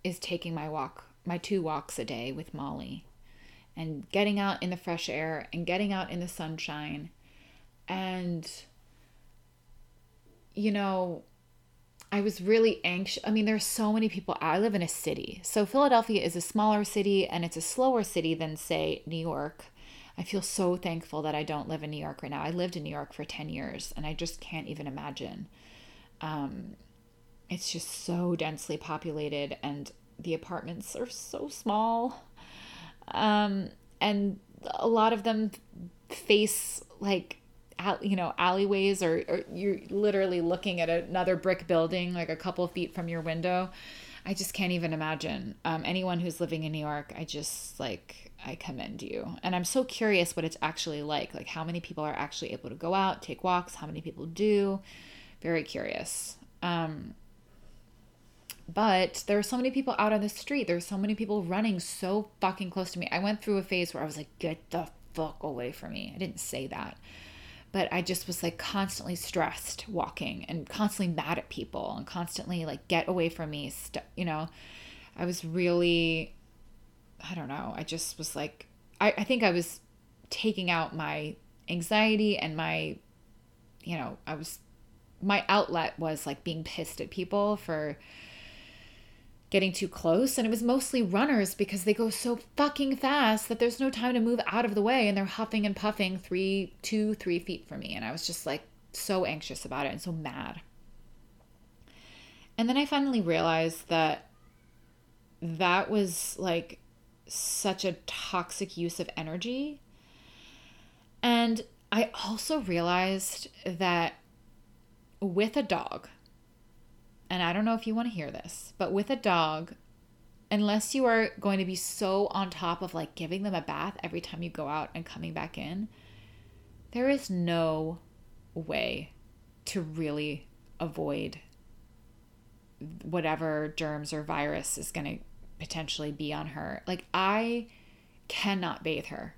is taking my walk, my two walks a day with Molly and getting out in the fresh air and getting out in the sunshine. And, you know, I was really anxious. I mean, there's so many people. I live in a city. So Philadelphia is a smaller city and it's a slower city than, say, New York. I feel so thankful that I don't live in New York right now. I lived in New York for 10 years and I just can't even imagine. Um, it's just so densely populated and the apartments are so small. Um, and a lot of them face like you know alleyways or, or you're literally looking at another brick building like a couple feet from your window i just can't even imagine um, anyone who's living in new york i just like i commend you and i'm so curious what it's actually like like how many people are actually able to go out take walks how many people do very curious um, but there are so many people out on the street. There's so many people running so fucking close to me. I went through a phase where I was like, get the fuck away from me. I didn't say that. But I just was like constantly stressed walking and constantly mad at people and constantly like, get away from me. St- you know, I was really, I don't know. I just was like, I, I think I was taking out my anxiety and my, you know, I was, my outlet was like being pissed at people for, getting too close. And it was mostly runners because they go so fucking fast that there's no time to move out of the way. And they're huffing and puffing three, two, three feet from me. And I was just like so anxious about it and so mad. And then I finally realized that that was like such a toxic use of energy. And I also realized that with a dog, and I don't know if you want to hear this, but with a dog, unless you are going to be so on top of like giving them a bath every time you go out and coming back in, there is no way to really avoid whatever germs or virus is going to potentially be on her. Like, I cannot bathe her.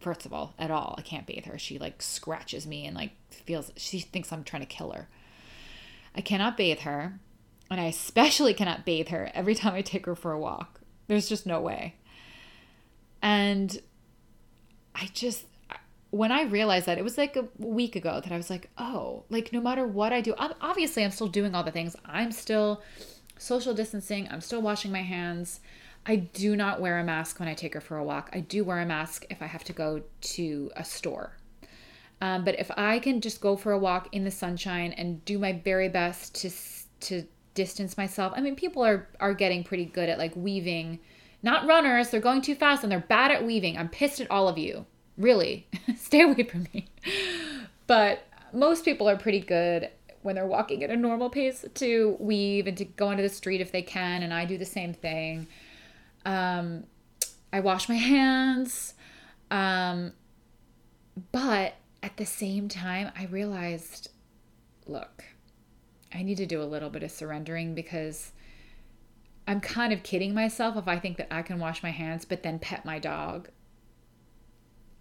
First of all, at all. I can't bathe her. She like scratches me and like feels, she thinks I'm trying to kill her. I cannot bathe her, and I especially cannot bathe her every time I take her for a walk. There's just no way. And I just, when I realized that, it was like a week ago that I was like, oh, like no matter what I do, obviously I'm still doing all the things. I'm still social distancing, I'm still washing my hands. I do not wear a mask when I take her for a walk. I do wear a mask if I have to go to a store um, but if I can just go for a walk in the sunshine and do my very best to to distance myself, I mean, people are are getting pretty good at like weaving. Not runners, they're going too fast and they're bad at weaving. I'm pissed at all of you. Really, [LAUGHS] stay away from me. But most people are pretty good when they're walking at a normal pace to weave and to go into the street if they can. And I do the same thing. Um, I wash my hands. Um, but at the same time, I realized look, I need to do a little bit of surrendering because I'm kind of kidding myself if I think that I can wash my hands but then pet my dog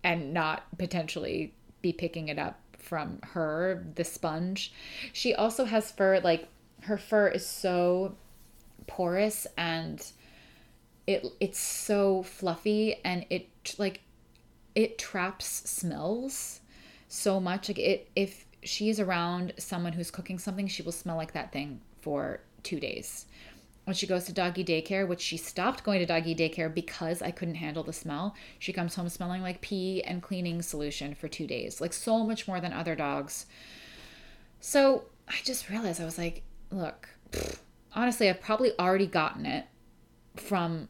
and not potentially be picking it up from her, the sponge. She also has fur, like her fur is so porous and it it's so fluffy and it like it traps smells so much. Like it, if she is around someone who's cooking something, she will smell like that thing for two days. When she goes to doggy daycare, which she stopped going to doggy daycare because I couldn't handle the smell, she comes home smelling like pee and cleaning solution for two days, like so much more than other dogs. So I just realized I was like, look, pfft, honestly, I've probably already gotten it from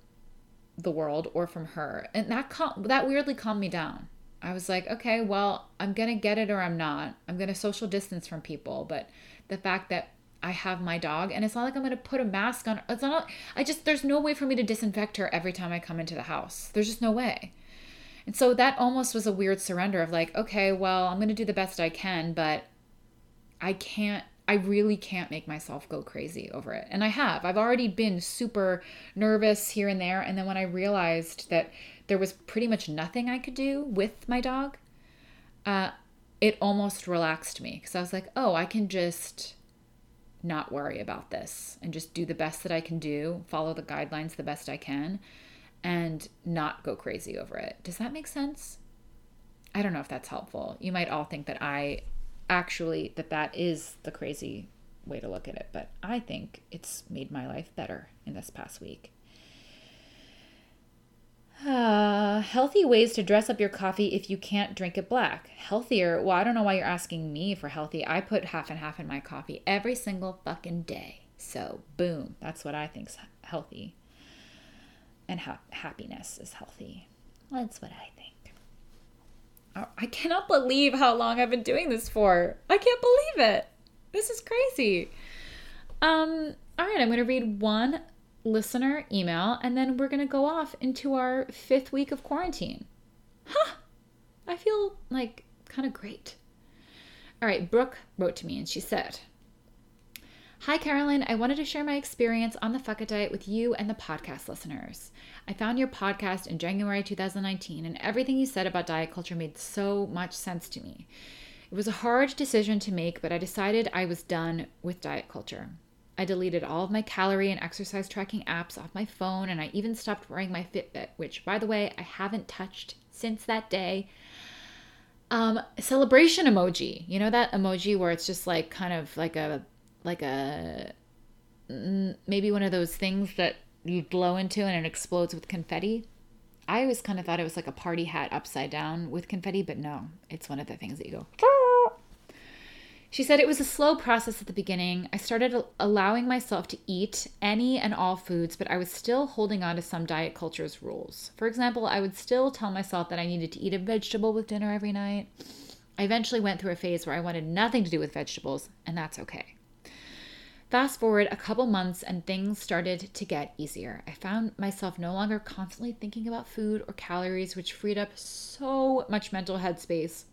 the world or from her, and that cal- that weirdly calmed me down. I was like, okay, well, I'm going to get it or I'm not. I'm going to social distance from people. But the fact that I have my dog and it's not like I'm going to put a mask on. It's not, I just, there's no way for me to disinfect her every time I come into the house. There's just no way. And so that almost was a weird surrender of like, okay, well, I'm going to do the best I can, but I can't I really can't make myself go crazy over it. And I have. I've already been super nervous here and there. And then when I realized that there was pretty much nothing I could do with my dog, uh, it almost relaxed me because I was like, oh, I can just not worry about this and just do the best that I can do, follow the guidelines the best I can, and not go crazy over it. Does that make sense? I don't know if that's helpful. You might all think that I actually that that is the crazy way to look at it, but I think it's made my life better in this past week. Uh, healthy ways to dress up your coffee if you can't drink it black. Healthier? Well, I don't know why you're asking me for healthy. I put half and half in my coffee every single fucking day. So, boom, that's what I think's healthy. And ha- happiness is healthy. That's what I think. Oh, I cannot believe how long I've been doing this for. I can't believe it. This is crazy. Um, all right, I'm going to read one listener email, and then we're going to go off into our fifth week of quarantine. Huh. I feel like kind of great. All right, Brooke wrote to me and she said, Hi, Caroline. I wanted to share my experience on the Fuck It Diet with you and the podcast listeners. I found your podcast in January 2019, and everything you said about diet culture made so much sense to me. It was a hard decision to make, but I decided I was done with diet culture. I deleted all of my calorie and exercise tracking apps off my phone, and I even stopped wearing my Fitbit, which, by the way, I haven't touched since that day. Um, celebration emoji. You know that emoji where it's just like kind of like a like a mm, maybe one of those things that you blow into and it explodes with confetti. I always kind of thought it was like a party hat upside down with confetti, but no, it's one of the things that you go. She said it was a slow process at the beginning. I started allowing myself to eat any and all foods, but I was still holding on to some diet culture's rules. For example, I would still tell myself that I needed to eat a vegetable with dinner every night. I eventually went through a phase where I wanted nothing to do with vegetables, and that's okay. Fast forward a couple months and things started to get easier. I found myself no longer constantly thinking about food or calories, which freed up so much mental headspace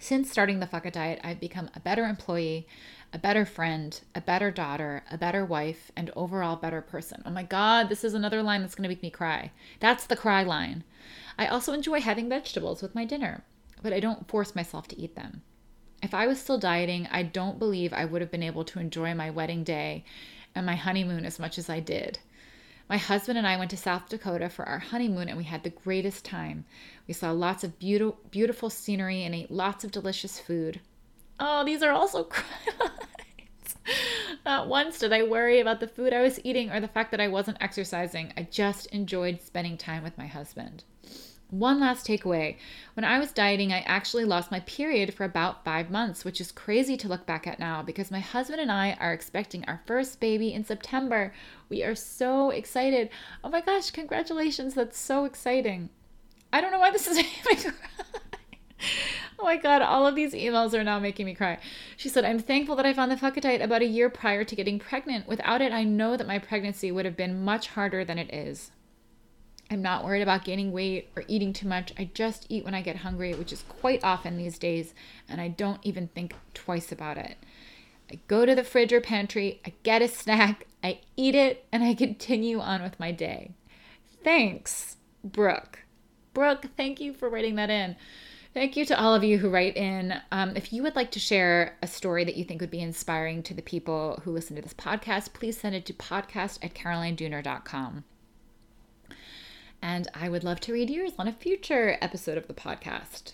since starting the Fuck Diet, I've become a better employee, a better friend, a better daughter, a better wife, and overall better person. Oh my God, this is another line that's going to make me cry. That's the cry line. I also enjoy having vegetables with my dinner, but I don't force myself to eat them. If I was still dieting, I don't believe I would have been able to enjoy my wedding day and my honeymoon as much as I did. My husband and I went to South Dakota for our honeymoon and we had the greatest time. We saw lots of beautiful, beautiful scenery and ate lots of delicious food. Oh, these are also [LAUGHS] cry Not once did I worry about the food I was eating or the fact that I wasn't exercising. I just enjoyed spending time with my husband. One last takeaway. When I was dieting, I actually lost my period for about five months, which is crazy to look back at now because my husband and I are expecting our first baby in September. We are so excited. Oh my gosh, congratulations. That's so exciting. I don't know why this is [LAUGHS] making me cry. Oh my god, all of these emails are now making me cry. She said, I'm thankful that I found the Fuck It Diet about a year prior to getting pregnant. Without it, I know that my pregnancy would have been much harder than it is. I'm not worried about gaining weight or eating too much. I just eat when I get hungry, which is quite often these days, and I don't even think twice about it. I go to the fridge or pantry, I get a snack, I eat it, and I [LAUGHS] continue on with my day. Thanks, Brooke. Brooke, thank you for writing that in. Thank you to all of you who write in. Um, if you would like to share a story that you think would be inspiring to the people who listen to this podcast, please send it to podcast at carolinedooner.com. And I would love to read yours on a future episode of the podcast.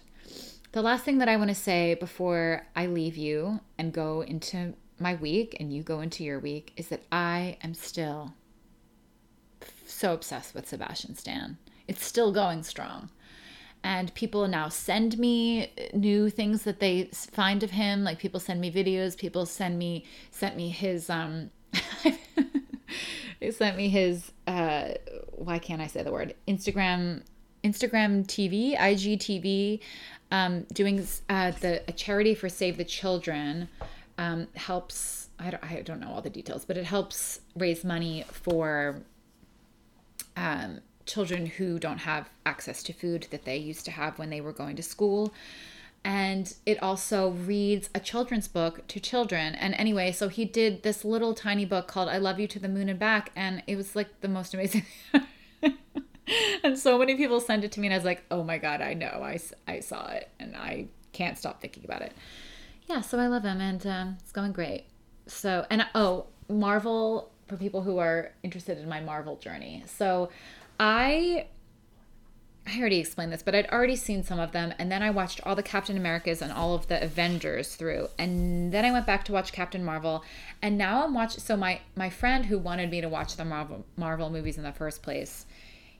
The last thing that I want to say before I leave you and go into my week and you go into your week is that I am still so obsessed with Sebastian Stan. It's still going strong. And people now send me new things that they find of him. Like people send me videos, people send me sent me his um they sent me his uh why can't I say the word? Instagram Instagram TV, IGTV, um, doing uh, the a charity for Save the Children um, helps. I don't, I don't know all the details, but it helps raise money for um, children who don't have access to food that they used to have when they were going to school. And it also reads a children's book to children. And anyway, so he did this little tiny book called I Love You to the Moon and Back. And it was like the most amazing [LAUGHS] and so many people sent it to me, and I was like, oh my God, I know. I, I saw it. And I can't stop thinking about it. Yeah, so I love him and um, it's going great. So, and oh, Marvel for people who are interested in my Marvel journey. So, I I already explained this, but I'd already seen some of them, and then I watched all the Captain Americas and all of the Avengers through, and then I went back to watch Captain Marvel, and now I'm watching. So my my friend who wanted me to watch the Marvel Marvel movies in the first place,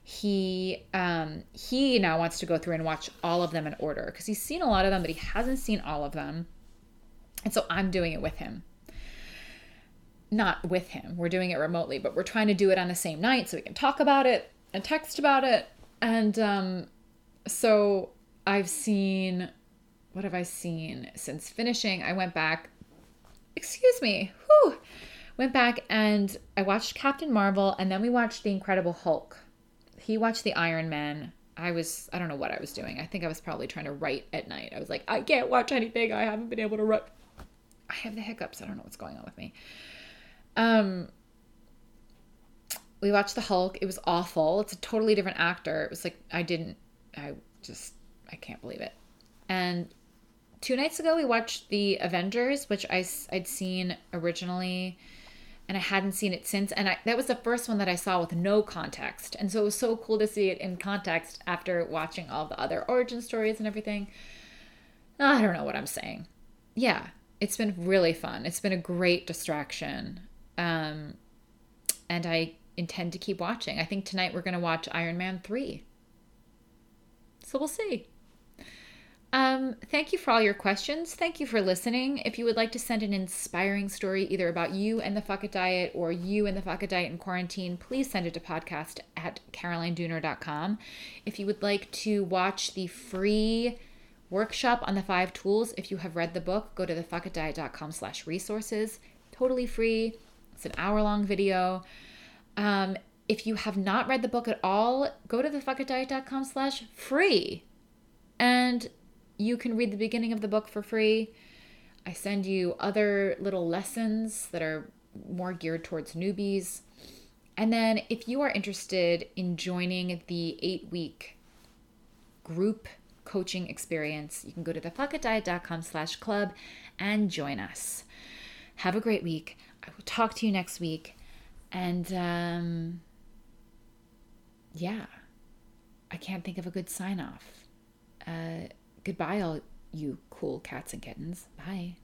he um he now wants to go through and watch all of them in order because he's seen a lot of them, but he hasn't seen all of them, and so I'm doing it with him. Not with him, we're doing it remotely, but we're trying to do it on the same night so we can talk about it and text about it and um, so I've seen, what have I seen since finishing? I went back, excuse me, whew, went back and I watched Captain Marvel and then we watched The Incredible Hulk. He watched The Iron Man. I was, I don't know what I was doing. I think I was probably trying to write at night. I was like, I can't watch anything. I haven't been able to write. I have the hiccups. I don't know what's going on with me. Um, we watched the Hulk. It was awful. It's a totally different actor. It was like I didn't. I just I can't believe it. And two nights ago we watched the Avengers, which I I'd seen originally, and I hadn't seen it since. And I, that was the first one that I saw with no context. And so it was so cool to see it in context after watching all the other origin stories and everything. I don't know what I'm saying. Yeah, it's been really fun. It's been a great distraction. Um, and I intend to keep watching. I think tonight we're going to watch Iron Man 3. So we'll see. Um, thank you for all your questions. Thank you for listening. If you would like to send an inspiring story either about you and the Fuck It Diet or you and the Fuck It Diet in quarantine, please send it to podcast at carolinedooner.com. If you would like to watch the free workshop on the five tools, if you have read the book, go to thefuckitdiet.com slash resources. Totally free. It's an hour long video. Um, if you have not read the book at all, go to thefuckitdiet.com slash free. And you can read the beginning of the book for free. I send you other little lessons that are more geared towards newbies. And then if you are interested in joining the eight week group coaching experience, you can go to thefuckitdiet.com slash club and join us. Have a great week. I will talk to you next week. And um, yeah, I can't think of a good sign off. Uh, goodbye, all you cool cats and kittens. Bye.